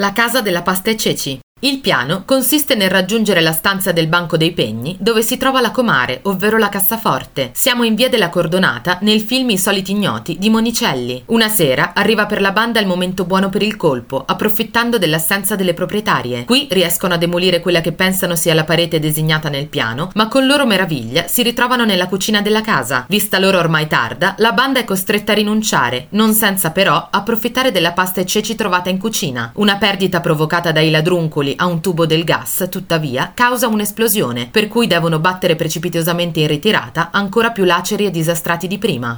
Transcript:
La casa della pasta e ceci. Il piano consiste nel raggiungere la stanza del banco dei pegni dove si trova la comare, ovvero la cassaforte. Siamo in via della Cordonata nel film I soliti ignoti di Monicelli. Una sera arriva per la banda il momento buono per il colpo, approfittando dell'assenza delle proprietarie. Qui riescono a demolire quella che pensano sia la parete designata nel piano, ma con loro meraviglia si ritrovano nella cucina della casa. Vista loro ormai tarda, la banda è costretta a rinunciare, non senza però approfittare della pasta e ceci trovata in cucina. Una perdita provocata dai ladruncoli a un tubo del gas, tuttavia, causa un'esplosione, per cui devono battere precipitosamente in ritirata, ancora più laceri e disastrati di prima.